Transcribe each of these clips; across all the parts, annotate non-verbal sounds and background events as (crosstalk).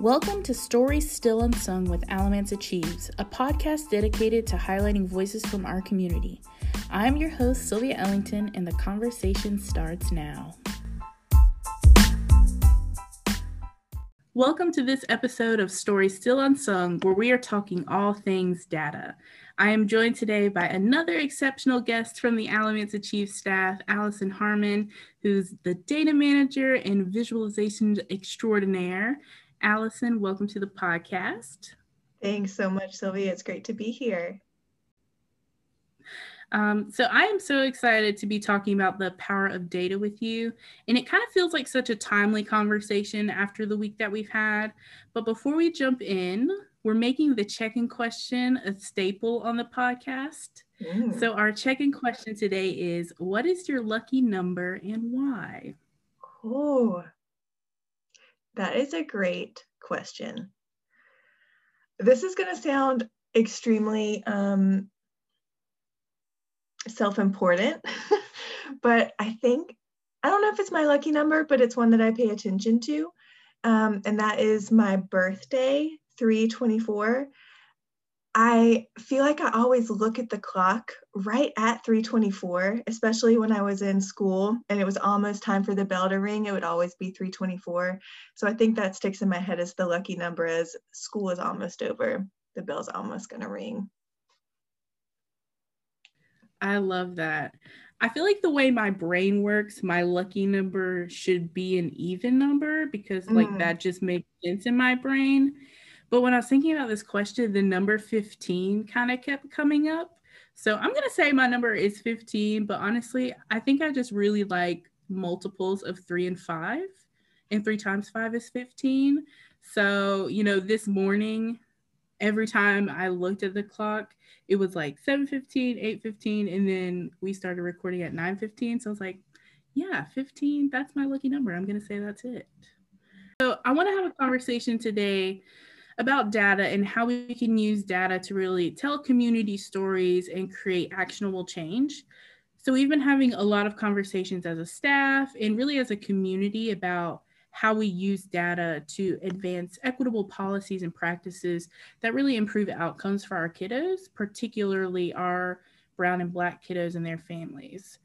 Welcome to Stories Still Unsung with Alamance Achieves, a podcast dedicated to highlighting voices from our community. I'm your host, Sylvia Ellington, and the conversation starts now. Welcome to this episode of Stories Still Unsung, where we are talking all things data. I am joined today by another exceptional guest from the Alamance Achieves staff, Alison Harman, who's the data manager and visualization extraordinaire. Alison, welcome to the podcast. Thanks so much, Sylvia. It's great to be here. Um, so I am so excited to be talking about the power of data with you. And it kind of feels like such a timely conversation after the week that we've had. But before we jump in, we're making the check-in question a staple on the podcast. Mm. So our check-in question today is what is your lucky number and why? Oh, that is a great question. This is going to sound extremely um, self-important, (laughs) but I think I don't know if it's my lucky number, but it's one that I pay attention to. Um, and that is my birthday 324 i feel like i always look at the clock right at 324 especially when i was in school and it was almost time for the bell to ring it would always be 324 so i think that sticks in my head as the lucky number as school is almost over the bell's almost going to ring i love that I feel like the way my brain works, my lucky number should be an even number because like mm. that just makes sense in my brain. But when I was thinking about this question, the number 15 kind of kept coming up. So I'm going to say my number is 15, but honestly, I think I just really like multiples of three and five, and three times five is 15. So, you know, this morning, every time I looked at the clock, it was like 7:15, 8:15, and then we started recording at 9:15. So I was like, yeah, 15, that's my lucky number. I'm gonna say that's it. So I want to have a conversation today about data and how we can use data to really tell community stories and create actionable change. So we've been having a lot of conversations as a staff and really as a community about how we use data to advance equitable policies and practices that really improve outcomes for our kiddos, particularly our brown and black kiddos and their families.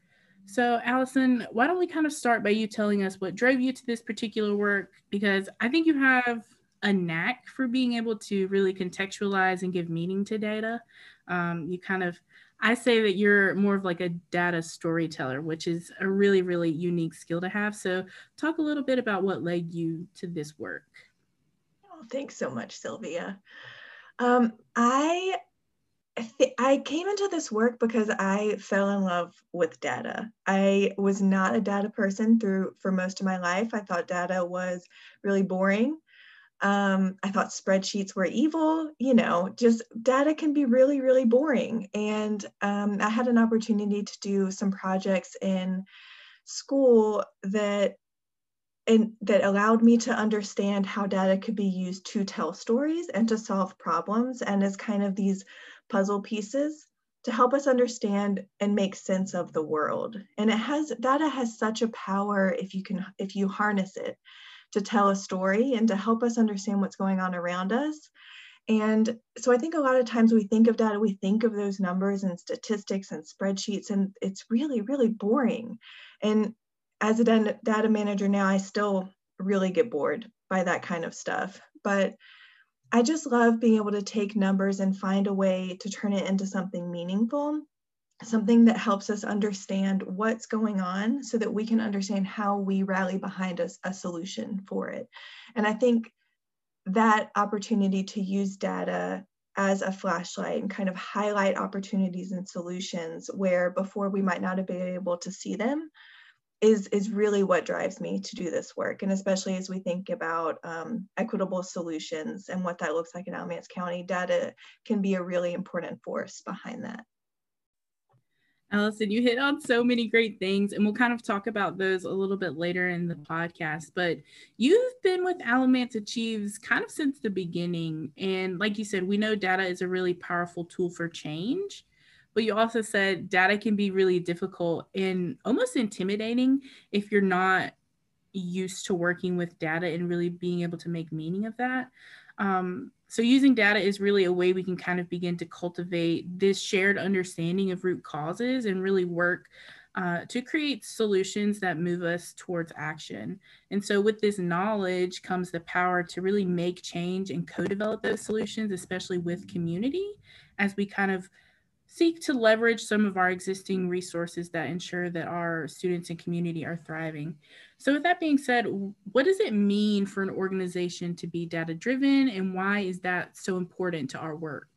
So, Alison, why don't we kind of start by you telling us what drove you to this particular work? Because I think you have a knack for being able to really contextualize and give meaning to data. Um, you kind of, I say that you're more of like a data storyteller, which is a really, really unique skill to have. So, talk a little bit about what led you to this work. Oh, thanks so much, Sylvia. Um, I I came into this work because I fell in love with data. I was not a data person through for most of my life. I thought data was really boring um, I thought spreadsheets were evil. You know, just data can be really, really boring. And um, I had an opportunity to do some projects in school that and that allowed me to understand how data could be used to tell stories and to solve problems and as kind of these puzzle pieces to help us understand and make sense of the world and it has data has such a power if you can if you harness it to tell a story and to help us understand what's going on around us. And so I think a lot of times we think of data, we think of those numbers and statistics and spreadsheets, and it's really, really boring. And as a data manager now, I still really get bored by that kind of stuff. But I just love being able to take numbers and find a way to turn it into something meaningful something that helps us understand what's going on so that we can understand how we rally behind us a, solution for it. And I think that opportunity to use data as a flashlight and kind of highlight opportunities and solutions where before we might not have been able to see them is, is really what drives me to do this work. And especially as we think about um, equitable solutions and what that looks like in Alamance County, data can be a really important force behind that. Alison, you hit on so many great things, and we'll kind of talk about those a little bit later in the podcast. But you've been with Alamance Achieves kind of since the beginning. And like you said, we know data is a really powerful tool for change. But you also said data can be really difficult and almost intimidating if you're not used to working with data and really being able to make meaning of that. Um, so using data is really a way we can kind of begin to cultivate this shared understanding of root causes and really work uh, to create solutions that move us towards action. And so, with this knowledge comes the power to really make change and co develop those solutions, especially with community, as we kind of seek to leverage some of our existing resources that ensure that our students and community are thriving. So, with that being said, what does it mean for an organization to be data driven, and why is that so important to our work?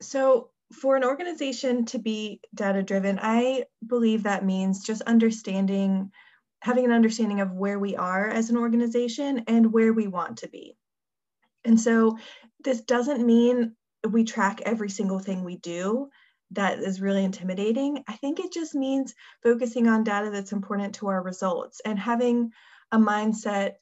So, for an organization to be data driven, I believe that means just understanding, having an understanding of where we are as an organization and where we want to be. And so this doesn't mean we track every single thing we do. That is really intimidating. I think it just means focusing on data that's important to our results and having a mindset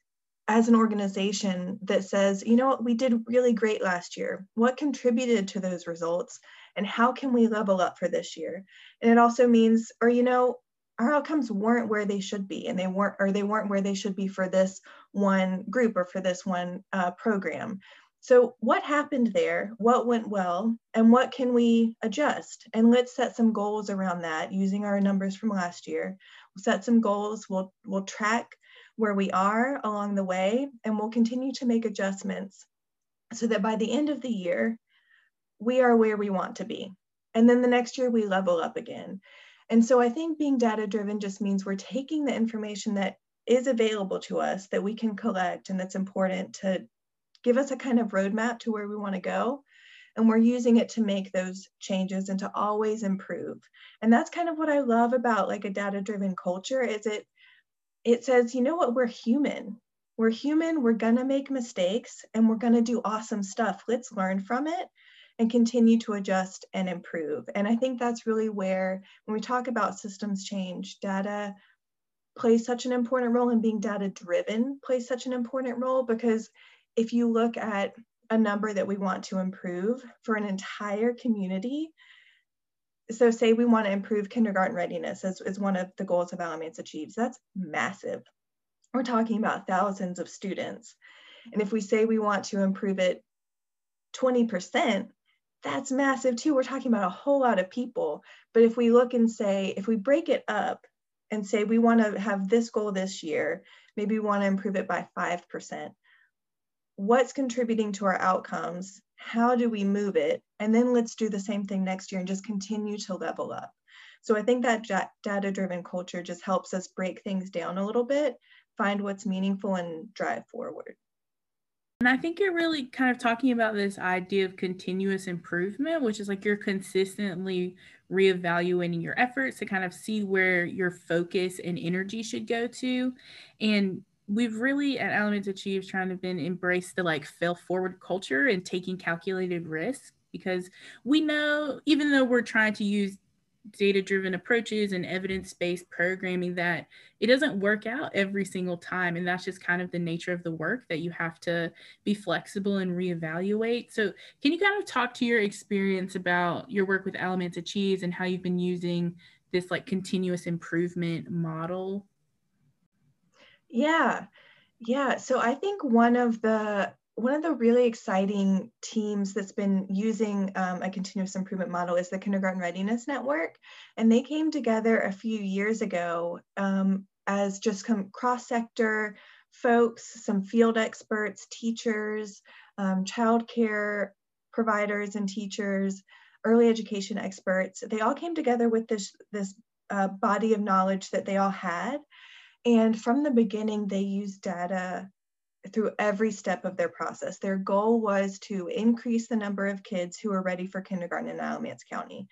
as an organization that says, you know what, we did really great last year. What contributed to those results? and how can we level up for this year and it also means or you know our outcomes weren't where they should be and they weren't or they weren't where they should be for this one group or for this one uh, program so what happened there? What went well? And what can we adjust? And let's set some goals around that using our numbers from last year. We'll set some goals. We'll we'll track where we are along the way and we'll continue to make adjustments so that by the end of the year we are where we want to be. And then the next year we level up again. And so I think being data driven just means we're taking the information that is available to us that we can collect and that's important to give us a kind of roadmap to where we want to go. And we're using it to make those changes and to always improve. And that's kind of what I love about like a data driven culture is it it says, you know what, we're human. We're human, we're gonna make mistakes and we're gonna do awesome stuff. Let's learn from it and continue to adjust and improve. And I think that's really where, when we talk about systems change, data plays such an important role and being data driven plays such an important role because if you look at a number that we want to improve for an entire community, so say we want to improve kindergarten readiness as, as one of the goals of Alamance Achieves, that's massive. We're talking about thousands of students. And if we say we want to improve it 20%, that's massive too. We're talking about a whole lot of people. But if we look and say, if we break it up and say we want to have this goal this year, maybe we want to improve it by 5%. What's contributing to our outcomes? How do we move it? And then let's do the same thing next year and just continue to level up. So I think that data driven culture just helps us break things down a little bit, find what's meaningful, and drive forward. And I think you're really kind of talking about this idea of continuous improvement, which is like you're consistently reevaluating your efforts to kind of see where your focus and energy should go to. And we've really at Alamance Achieves trying to been embrace the like fail forward culture and taking calculated risk because we know even though we're trying to use data driven approaches and evidence based programming that it doesn't work out every single time. And that's just kind of the nature of the work that you have to be flexible and reevaluate. So, can you kind of talk to your experience about your work with Alamance Achieves and how you've been using this like continuous improvement model? Yeah. Yeah. So, I think one of the one of the really exciting teams that's been using um, a continuous improvement model is the Kindergarten Readiness Network. And they came together a few years ago um, as just some cross sector folks, some field experts, teachers, um, childcare providers and teachers, early education experts. They all came together with this, this uh, body of knowledge that they all had. And from the beginning, they used data through every step of their process. Their goal was to increase the number of kids who are ready for kindergarten in Alamance County.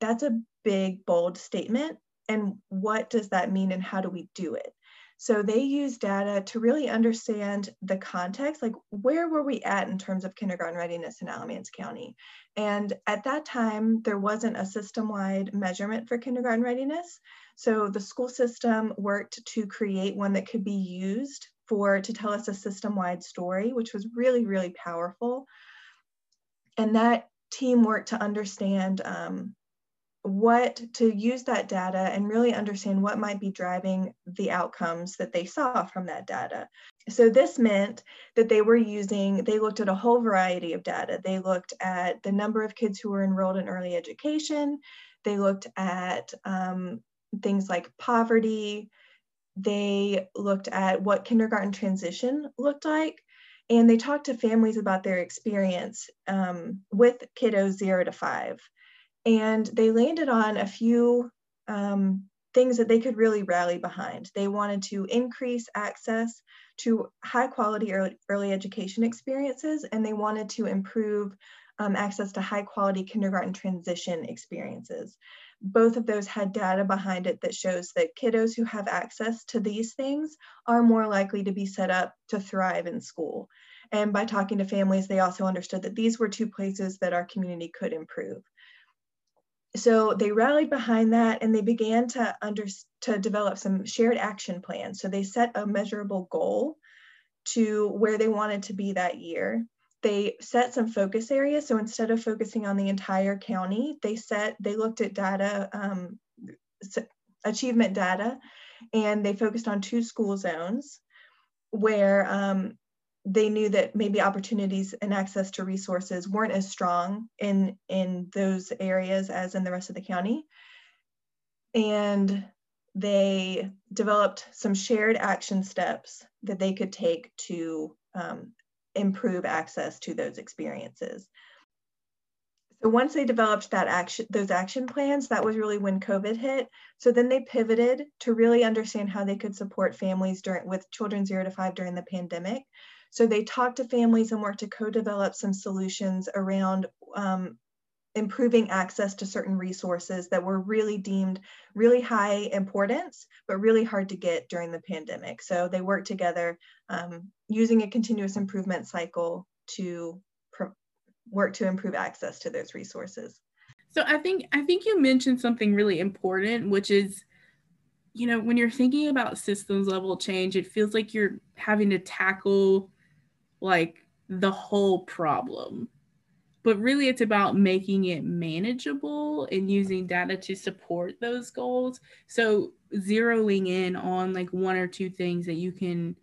That's a big, bold statement. And what does that mean and how do we do it? So they use data to really understand the context, like where were we at in terms of kindergarten readiness in Alamance County? And at that time, there wasn't a system-wide measurement for kindergarten readiness. So the school system worked to create one that could be used for to tell us a system-wide story, which was really, really powerful. And that team worked to understand um, what to use that data and really understand what might be driving the outcomes that they saw from that data. So this meant that they were using, they looked at a whole variety of data. They looked at the number of kids who were enrolled in early education. They looked at um, things like poverty. They looked at what kindergarten transition looked like. And they talked to families about their experience um, with kiddos zero to five and they landed on a few um, things that they could really rally behind. They wanted to increase access to high quality early, early education experiences, and they wanted to improve um, access to high quality kindergarten transition experiences. Both of those had data behind it that shows that kiddos who have access to these things are more likely to be set up to thrive in school. And by talking to families, they also understood that these were two places that our community could improve. So they rallied behind that and they began to under to develop some shared action plans. So they set a measurable goal to where they wanted to be that year they set some focus areas. So instead of focusing on the entire county they set they looked at data um, achievement data and they focused on two school zones where um, they knew that maybe opportunities and access to resources weren't as strong in in those areas as in the rest of the county. And they developed some shared action steps that they could take to um, improve access to those experiences. So once they developed that action those action plans that was really when covid hit. So then they pivoted to really understand how they could support families during with children 0 to 5 during the pandemic. So they talked to families and worked to co-develop some solutions around um, improving access to certain resources that were really deemed really high importance, but really hard to get during the pandemic. So they worked together um, using a continuous improvement cycle to work to improve access to those resources. So I think I think you mentioned something really important, which is you know when you're thinking about systems level change it feels like you're having to tackle like the whole problem. But really, it's about making it manageable and using data to support those goals. So, zeroing in on like one or two things that you can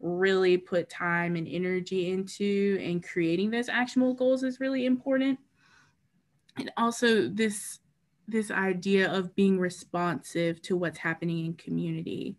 really put time and energy into and creating those actionable goals is really important. And also, this this idea of being responsive to what's happening in community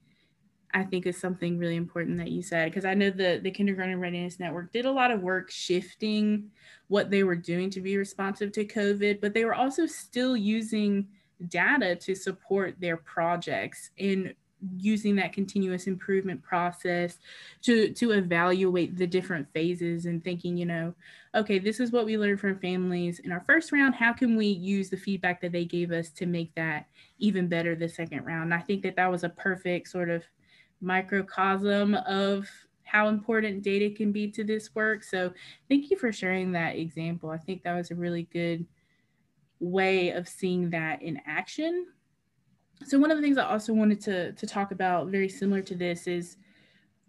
I think is something really important that you said because I know the the Kindergarten Readiness Network did a lot of work shifting what they were doing to be responsive to COVID, but they were also still using data to support their projects and using that continuous improvement process to to evaluate the different phases and thinking you know okay this is what we learned from families in our first round how can we use the feedback that they gave us to make that even better the second round and i think that that was a perfect sort of microcosm of how important data can be to this work. So thank you for sharing that example. I think that was a really good way of seeing that in action. So one of the things I also wanted to, to talk about very similar to this is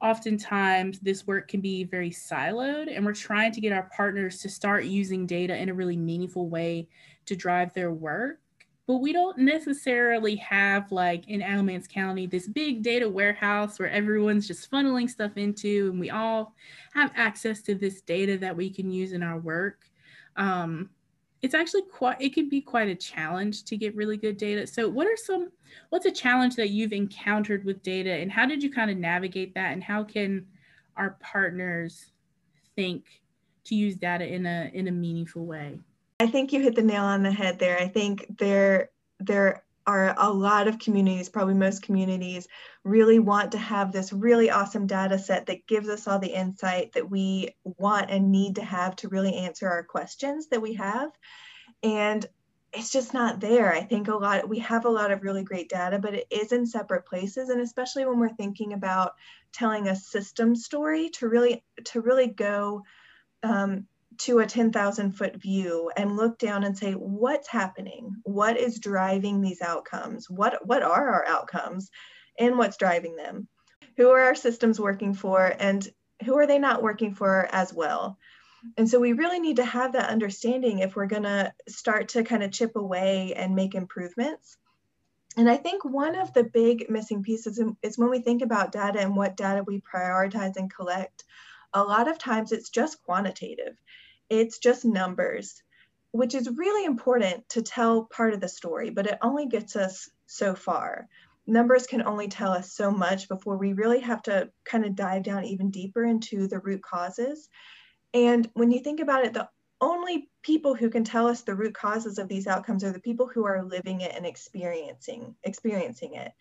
oftentimes this work can be very siloed and we're trying to get our partners to start using data in a really meaningful way to drive their work but we don't necessarily have like in Alamance County this big data warehouse where everyone's just funneling stuff into and we all have access to this data that we can use in our work. Um, it's actually quite it can be quite a challenge to get really good data. So what are some what's a challenge that you've encountered with data and how did you kind of navigate that and how can our partners think to use data in a in a meaningful way? I think you hit the nail on the head there. I think there there are a lot of communities, probably most communities, really want to have this really awesome data set that gives us all the insight that we want and need to have to really answer our questions that we have. And it's just not there. I think a lot, we have a lot of really great data, but it is in separate places. And especially when we're thinking about telling a system story to really, to really go um, to a 10,000 foot view and look down and say, what's happening? What is driving these outcomes? What, what are our outcomes and what's driving them? Who are our systems working for and who are they not working for as well? And so we really need to have that understanding if we're going to start to kind of chip away and make improvements. And I think one of the big missing pieces is when we think about data and what data we prioritize and collect, a lot of times it's just quantitative, it's just numbers, which is really important to tell part of the story, but it only gets us so far. Numbers can only tell us so much before we really have to kind of dive down even deeper into the root causes. And when you think about it, the only people who can tell us the root causes of these outcomes are the people who are living it and experiencing experiencing it.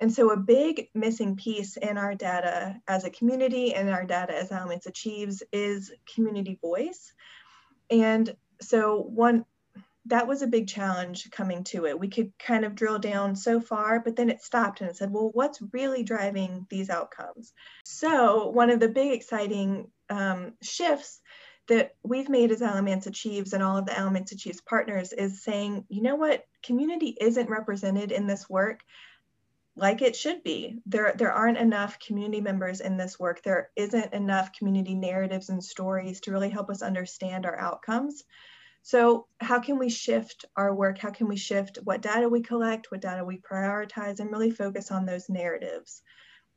And so a big missing piece in our data as a community and our data as Alamance Achieves is community voice. And so one that was a big challenge coming to it. We could kind of drill down so far, but then it stopped and it said, well, what's really driving these outcomes? So one of the big exciting um, shifts that we've made as Alamance Achieves and all of the Alamance Achieves partners is saying, you know what, community isn't represented in this work like it should be. There, there aren't enough community members in this work. There isn't enough community narratives and stories to really help us understand our outcomes. So how can we shift our work? How can we shift what data we collect, what data we prioritize, and really focus on those narratives?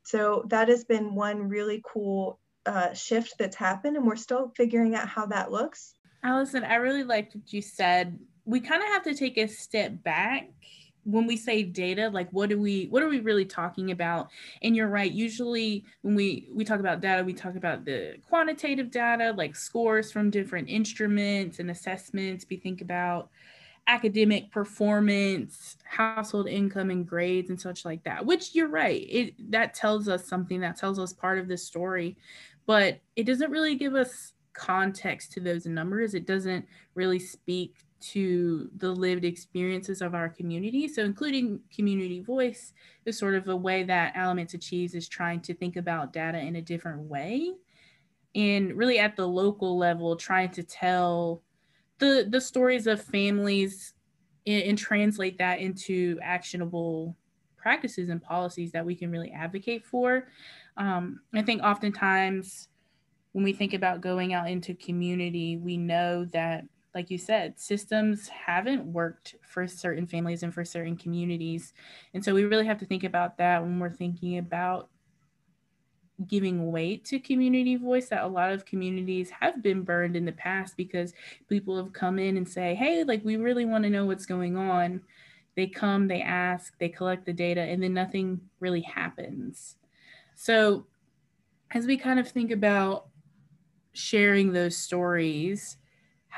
So that has been one really cool uh, shift that's happened, and we're still figuring out how that looks. Alison, I really liked what you said. We kind of have to take a step back when we say data like what do we what are we really talking about and you're right usually when we we talk about data we talk about the quantitative data like scores from different instruments and assessments we think about academic performance, household income and grades and such like that. Which you're right. It that tells us something that tells us part of the story, but it doesn't really give us context to those numbers. It doesn't really speak to the lived experiences of our community. So, including community voice is sort of a way that Alamance Achieves is trying to think about data in a different way. And really at the local level, trying to tell the the stories of families and, and translate that into actionable practices and policies that we can really advocate for. Um, I think oftentimes when we think about going out into community, we know that, like you said, systems haven't worked for certain families and for certain communities. And so we really have to think about that when we're thinking about giving weight to community voice that a lot of communities have been burned in the past because people have come in and say hey like we really want to know what's going on they come they ask they collect the data and then nothing really happens so as we kind of think about sharing those stories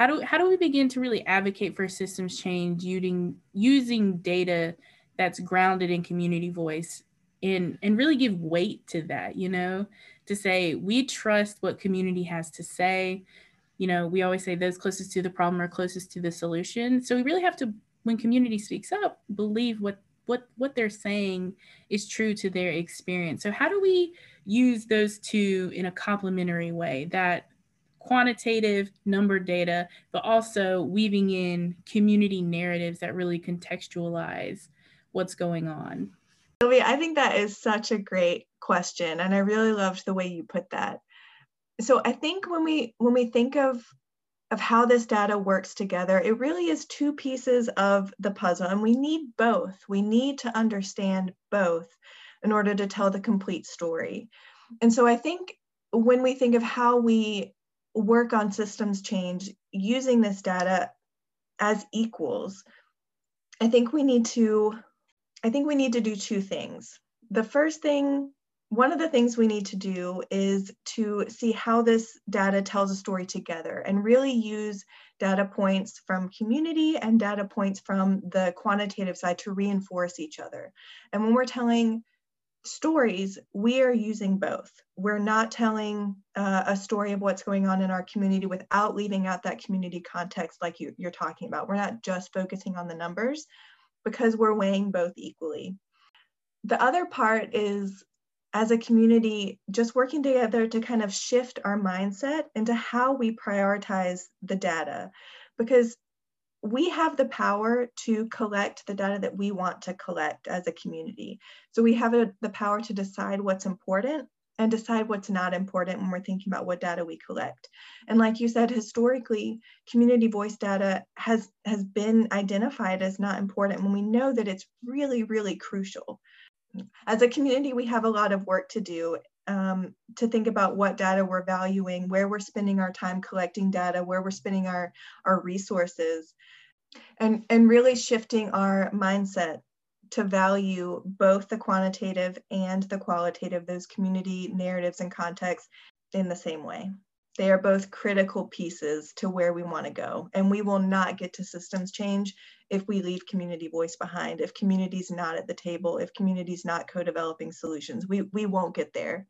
how do how do we begin to really advocate for systems change using using data that's grounded in community voice and and really give weight to that you know? To say we trust what community has to say. You know we always say those closest to the problem are closest to the solution. So we really have to when community speaks up believe what what what they're saying is true to their experience. So how do we use those two in a complementary way that quantitative number data but also weaving in community narratives that really contextualize what's going on Sylvia, I think that is such a great question, and I really loved the way you put that. So I think when we when we think of of how this data works together, it really is two pieces of the puzzle, and we need both. We need to understand both in order to tell the complete story. And so I think when we think of how we work on systems change using this data as equals, I think we need to I think we need to do two things. The first thing, one of the things we need to do is to see how this data tells a story together and really use data points from community and data points from the quantitative side to reinforce each other. And when we're telling stories, we are using both. We're not telling uh, a story of what's going on in our community without leaving out that community context like you, you're talking about. We're not just focusing on the numbers, because we're weighing both equally. The other part is as a community, just working together to kind of shift our mindset into how we prioritize the data because we have the power to collect the data that we want to collect as a community. So we have a, the power to decide what's important and decide what's not important when we're thinking about what data we collect. And like you said, historically, community voice data has, has been identified as not important when we know that it's really, really crucial. As a community, we have a lot of work to do um, to think about what data we're valuing, where we're spending our time collecting data, where we're spending our, our resources, and, and really shifting our mindset to value both the quantitative and the qualitative, those community narratives and contexts in the same way. They are both critical pieces to where we want to go. And we will not get to systems change if we leave community voice behind, if community's not at the table, if community's not co-developing solutions, we, we won't get there.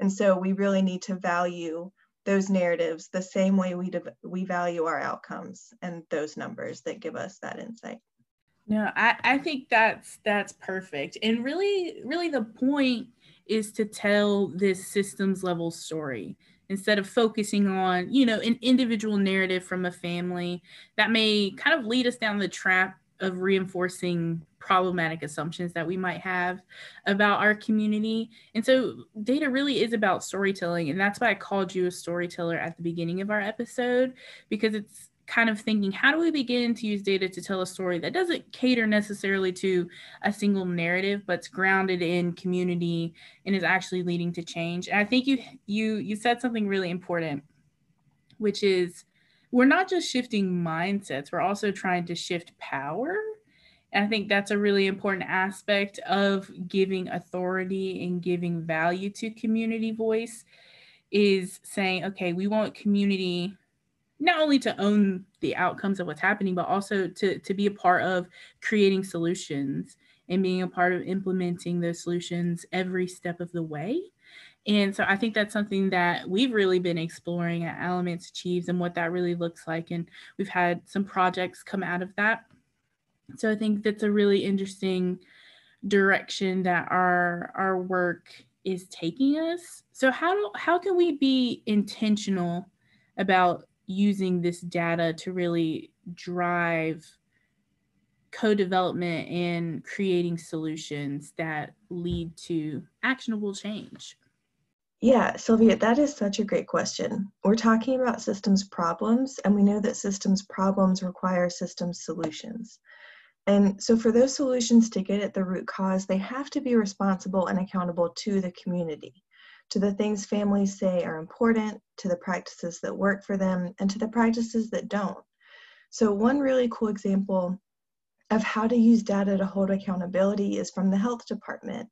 And so we really need to value those narratives the same way we, we value our outcomes and those numbers that give us that insight. No, I, I think that's that's perfect. And really, really the point is to tell this systems level story instead of focusing on, you know, an individual narrative from a family that may kind of lead us down the trap of reinforcing problematic assumptions that we might have about our community. And so data really is about storytelling. And that's why I called you a storyteller at the beginning of our episode, because it's kind of thinking how do we begin to use data to tell a story that doesn't cater necessarily to a single narrative but's grounded in community and is actually leading to change? And i think you you you said something really important which is we're not just shifting mindsets we're also trying to shift power. And i think that's a really important aspect of giving authority and giving value to community voice is saying okay we want community not only to own the outcomes of what's happening, but also to, to be a part of creating solutions and being a part of implementing those solutions every step of the way. And so I think that's something that we've really been exploring at Alamance Achieves and what that really looks like. And we've had some projects come out of that. So I think that's a really interesting direction that our our work is taking us. So how do, how can we be intentional about using this data to really drive co-development and creating solutions that lead to actionable change? Yeah, Sylvia, that is such a great question. We're talking about systems problems, and we know that systems problems require systems solutions. And so, for those solutions to get at the root cause, they have to be responsible and accountable to the community to the things families say are important, to the practices that work for them, and to the practices that don't. So, one really cool example of how to use data to hold accountability is from the health department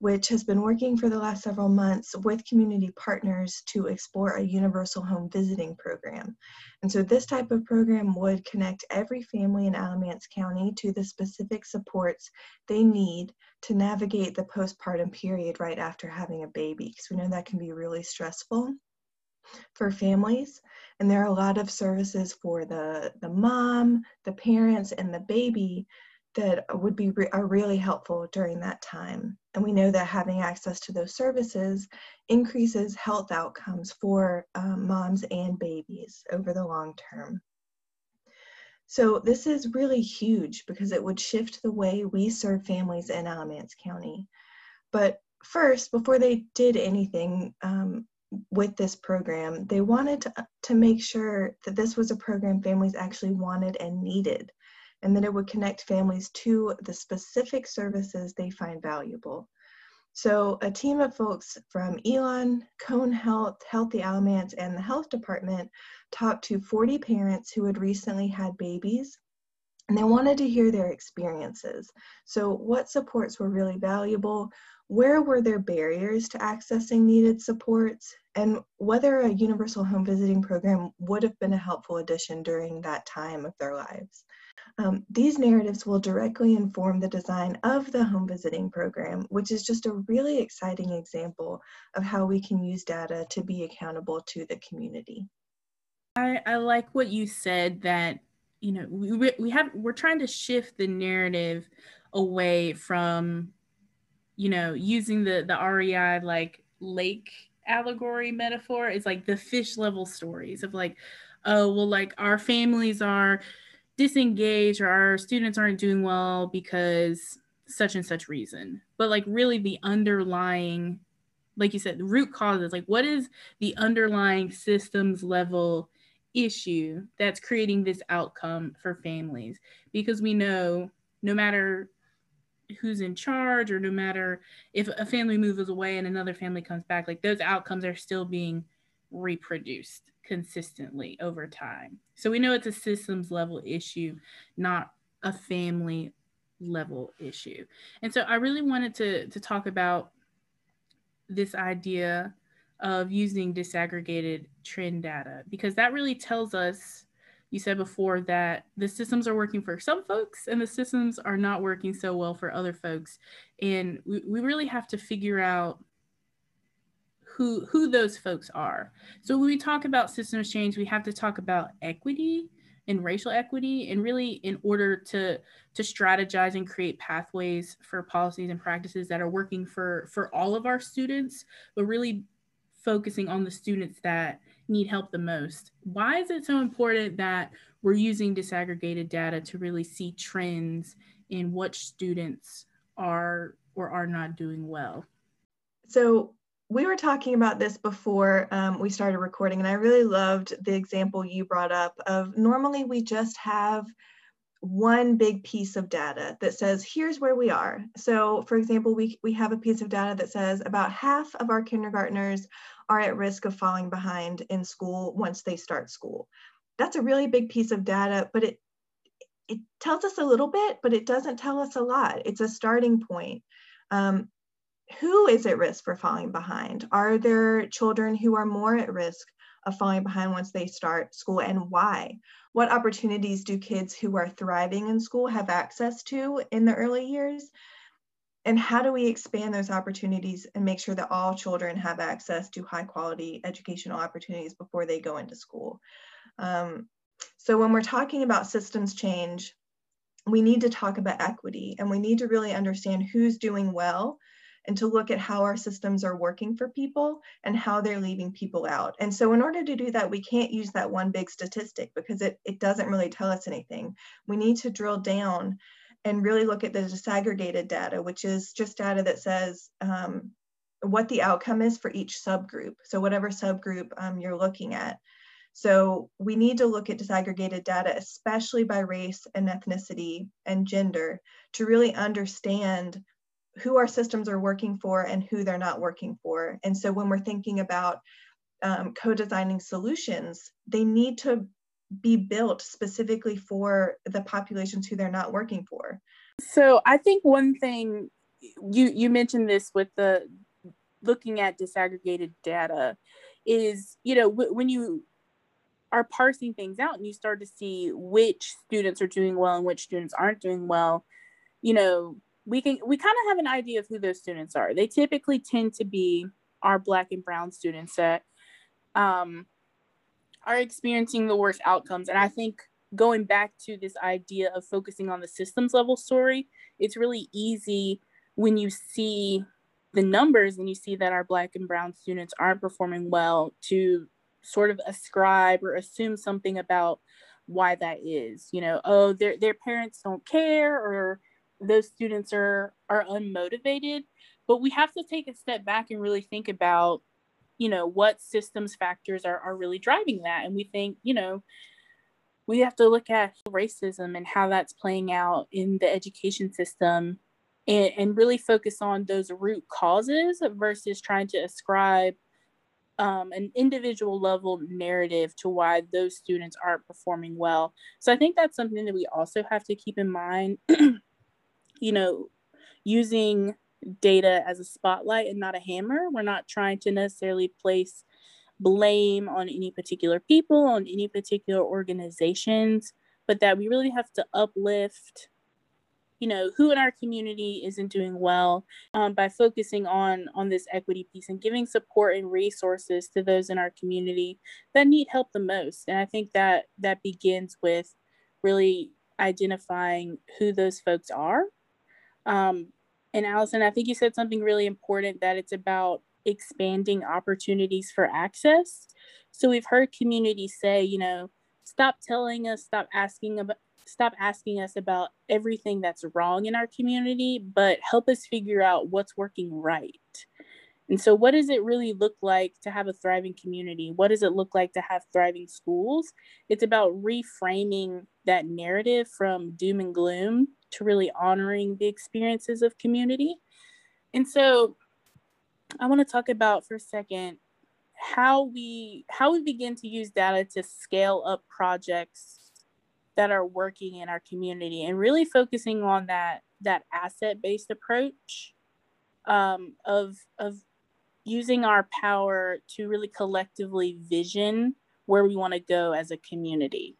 which has been working for the last several months with community partners to explore a universal home visiting program. And so this type of program would connect every family in Alamance County to the specific supports they need to navigate the postpartum period right after having a baby, because we know that can be really stressful for families and there are a lot of services for the the mom the parents and the baby that would be re- are really helpful during that time. And we know that having access to those services increases health outcomes for um, moms and babies over the long term. So this is really huge because it would shift the way we serve families in Alamance County. But first, before they did anything um, with this program, they wanted to, to make sure that this was a program families actually wanted and needed and that it would connect families to the specific services they find valuable. So a team of folks from Elon, Cone Health, Healthy Alamance, and the health department talked to 40 parents who had recently had babies and they wanted to hear their experiences. So what supports were really valuable? Where were there barriers to accessing needed supports? And whether a universal home visiting program would have been a helpful addition during that time of their lives. Um, these narratives will directly inform the design of the home visiting program, which is just a really exciting example of how we can use data to be accountable to the community. I, I like what you said that you know we, we have we're trying to shift the narrative away from you know using the the REI like lake allegory metaphor is like the fish level stories of like oh well like our families are disengaged or our students aren't doing well because such and such reason but like really the underlying like you said, the root causes. Like, what is the underlying systems level issue that's creating this outcome for families? Because we know no matter who's in charge or no matter if a family moves away and another family comes back, like those outcomes are still being reproduced consistently over time. So we know it's a systems level issue, not a family level issue. And so I really wanted to to talk about this idea of using disaggregated trend data because that really tells us you said before that the systems are working for some folks and the systems are not working so well for other folks and we, we really have to figure out who who those folks are. So when we talk about systems change we have to talk about equity and racial equity and really in order to to strategize and create pathways for policies and practices that are working for for all of our students but really focusing on the students that need help the most. Why is it so important that we're using disaggregated data to really see trends in what students are or are not doing well? So we were talking about this before um, we started recording, and I really loved the example you brought up of normally we just have one big piece of data that says, here's where we are. So for example, we, we have a piece of data that says about half of our kindergartners are at risk of falling behind in school once they start school. That's a really big piece of data, but it, it tells us a little bit, but it doesn't tell us a lot. It's a starting point. Um, who is at risk for falling behind? Are there children who are more at risk of falling behind once they start school and why? What opportunities do kids who are thriving in school have access to in the early years? And how do we expand those opportunities and make sure that all children have access to high quality educational opportunities before they go into school? Um, so when we're talking about systems change, we need to talk about equity and we need to really understand who's doing well and to look at how our systems are working for people and how they're leaving people out. And so in order to do that, we can't use that one big statistic because it, it doesn't really tell us anything. We need to drill down and really look at the disaggregated data, which is just data that says um, what the outcome is for each subgroup. So whatever subgroup um, you're looking at. So we need to look at disaggregated data, especially by race and ethnicity and gender, to really understand who our systems are working for and who they're not working for. And so when we're thinking about um, co-designing solutions, they need to be built specifically for the populations who they're not working for. So I think one thing you you mentioned this with the looking at disaggregated data is you know w- when you are parsing things out and you start to see which students are doing well and which students aren't doing well you know we can we kind of have an idea of who those students are. They typically tend to be our black and brown students that um, are experiencing the worst outcomes. And I think going back to this idea of focusing on the systems level story, it's really easy when you see the numbers and you see that our black and brown students aren't performing well to sort of ascribe or assume something about why that is. You know, oh, their their parents don't care or those students are are unmotivated but we have to take a step back and really think about you know what systems factors are, are really driving that and we think you know we have to look at racism and how that's playing out in the education system and, and really focus on those root causes versus trying to ascribe um, an individual level narrative to why those students aren't performing well. So I think that's something that we also have to keep in mind (clears throat) you know, using data as a spotlight and not a hammer. We're not trying to necessarily place blame on any particular people, on any particular organizations, but that we really have to uplift you know who in our community isn't doing well um, by focusing on on this equity piece and giving support and resources to those in our community that need help the most and i think that that begins with really identifying who those folks are um, and Alison, I think you said something really important that it's about expanding opportunities for access. So we've heard communities say, you know, stop telling us, stop asking about stop asking us about everything that's wrong in our community, but help us figure out what's working right. And so, what does it really look like to have a thriving community? What does it look like to have thriving schools? It's about reframing that narrative from doom and gloom to really honoring the experiences of community. And so, I want to talk about for a second how we how we begin to use data to scale up projects that are working in our community and really focusing on that that asset based approach um, of of using our power to really collectively vision where we want to go as a community?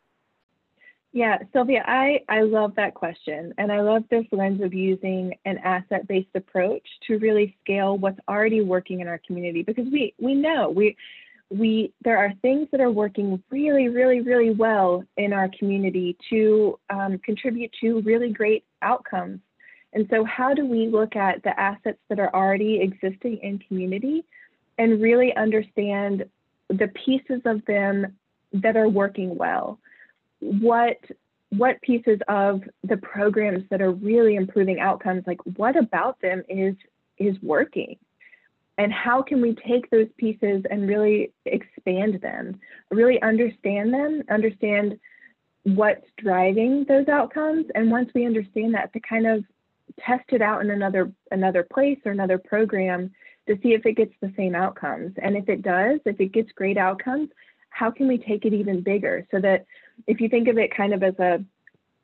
Yeah, Sylvia, I, I love that question. And I love this lens of using an asset based approach to really scale what's already working in our community because we, we know we, we there are things that are working really, really, really well in our community to um, contribute to really great outcomes and so, how do we look at the assets that are already existing in community and really understand the pieces of them that are working well? What what pieces of the programs that are really improving outcomes like what about them is is working and how can we take those pieces and really expand them really understand them understand what's driving those outcomes and once we understand that to kind of test it out in another another place or another program to see if it gets the same outcomes. And if it does, if it gets great outcomes, how can we take it even bigger so that if you think of it kind of as a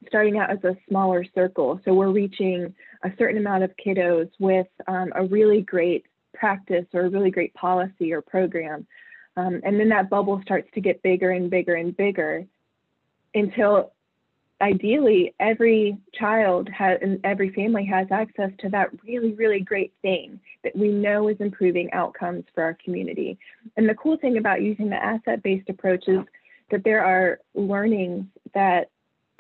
starting out as a smaller circle, so we're reaching a certain amount of kiddos with um, a really great practice or a really great policy or program. Um, and then that bubble starts to get bigger and bigger and bigger until ideally every child has and every family has access to that really really great thing that we know is improving outcomes for our community. And the cool thing about using the asset based approach is that there are learnings that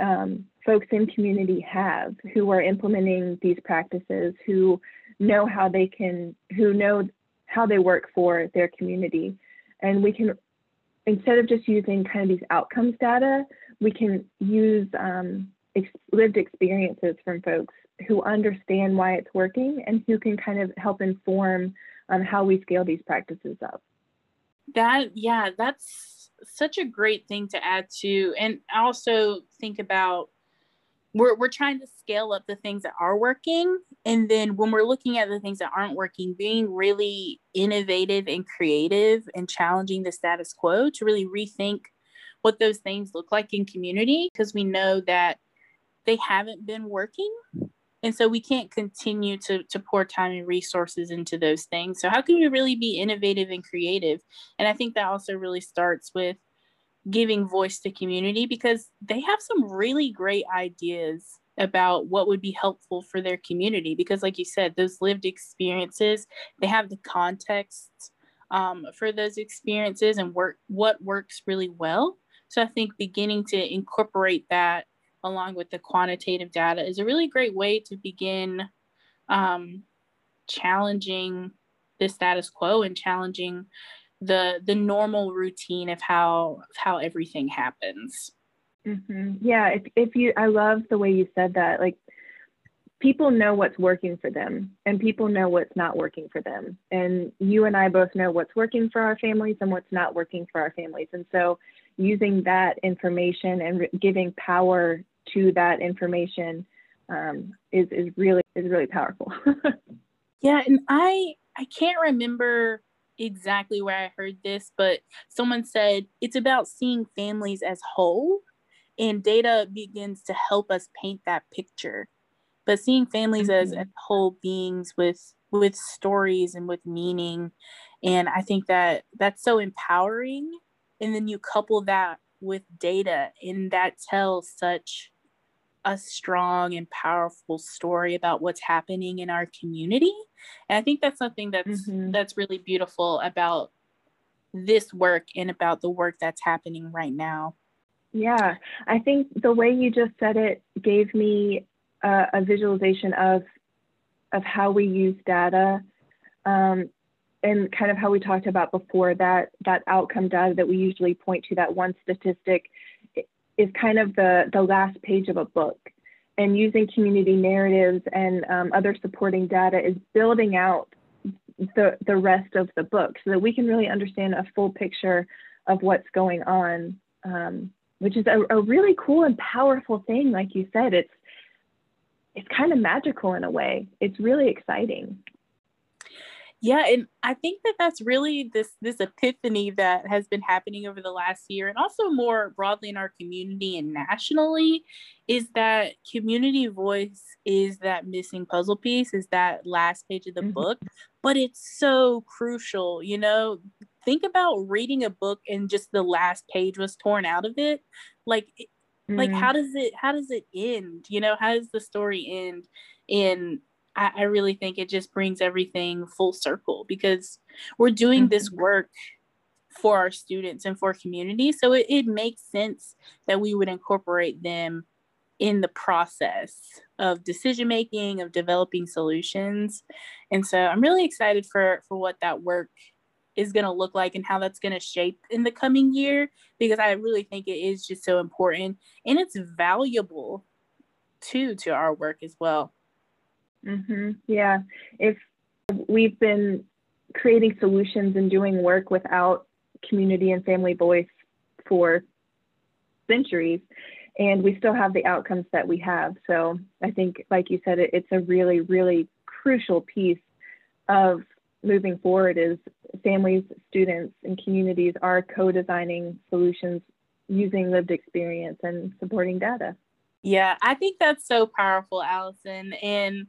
um, folks in community have who are implementing these practices who know how they can who know how they work for their community. And we can instead of just using kind of these outcomes data we can use um, ex- lived experiences from folks who understand why it's working and who can kind of help inform um, how we scale these practices up. That, yeah, that's such a great thing to add to. And also think about we're, we're trying to scale up the things that are working. And then when we're looking at the things that aren't working, being really innovative and creative and challenging the status quo to really rethink what those things look like in community because we know that they haven't been working. And so we can't continue to, to pour time and resources into those things. So how can we really be innovative and creative? And i think that also really starts with giving voice to community because they have some really great ideas about what would be helpful for their community. Because like you said those lived experiences they have the context um, for those experiences and work what works really well so I think beginning to incorporate that along with the quantitative data is a really great way to begin um, challenging the status quo and challenging the the normal routine of how of how everything happens. Mm-hmm. Yeah, if if you, I love the way you said that. Like, people know what's working for them, and people know what's not working for them. And you and I both know what's working for our families and what's not working for our families. And so, using that information and giving power to that information um, is is really is really powerful. (laughs) yeah, and I I can't remember exactly where I heard this, but someone said it's about seeing families as whole, and data begins to help us paint that picture. But seeing families mm-hmm. as, as whole beings with with stories and with meaning, and I think that that's so empowering and then you couple that with data and that tells such a strong and powerful story about what's happening in our community. And i think that's something that's mm-hmm. that's really beautiful about this work and about the work that's happening right now. Yeah i think the way you just said it gave me a, a visualization of of how we use data. Um, and kind of how we talked about before that that outcome data that we usually point to that one statistic is kind of the the last page of a book. And using community narratives and um, other supporting data is building out the the rest of the book so that we can really understand a full picture of what's going on um, which is a, a really cool and powerful thing like you said. It's it's kind of magical in a way. It's really exciting yeah and i think that that's really this this epiphany that has been happening over the last year and also more broadly in our community and nationally is that community voice is that missing puzzle piece is that last page of the mm-hmm. book but it's so crucial you know think about reading a book and just the last page was torn out of it like mm-hmm. like how does it how does it end you know how does the story end and I, I really think it just brings everything full circle because we're doing mm-hmm. this work for our students and for community. So it, it makes sense that we would incorporate them in the process of decision making, of developing solutions. And so I'm really excited for for what that work is going to look like and how that's going to shape in the coming year because I really think it is just so important and it's valuable too to our work as well. Mm-hmm. Yeah. If we've been creating solutions and doing work without community and family voice for centuries, and we still have the outcomes that we have. So I think, like you said, it, it's a really, really crucial piece of moving forward is families, students, and communities are co-designing solutions using lived experience and supporting data. Yeah, I think that's so powerful, Alison. And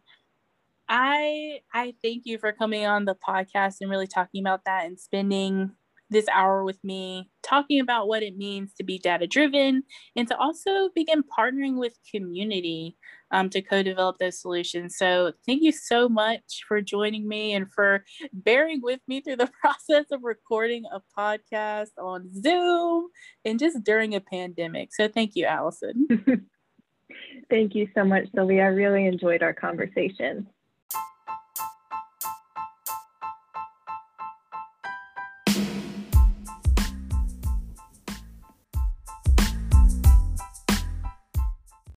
I I thank you for coming on the podcast and really talking about that and spending this hour with me talking about what it means to be data driven and to also begin partnering with community um, to co-develop those solutions. So thank you so much for joining me and for bearing with me through the (laughs) process of recording a podcast on zoom and just during a pandemic. So thank you Alison. (laughs) Thank you so much sylvia. I really enjoyed our conversation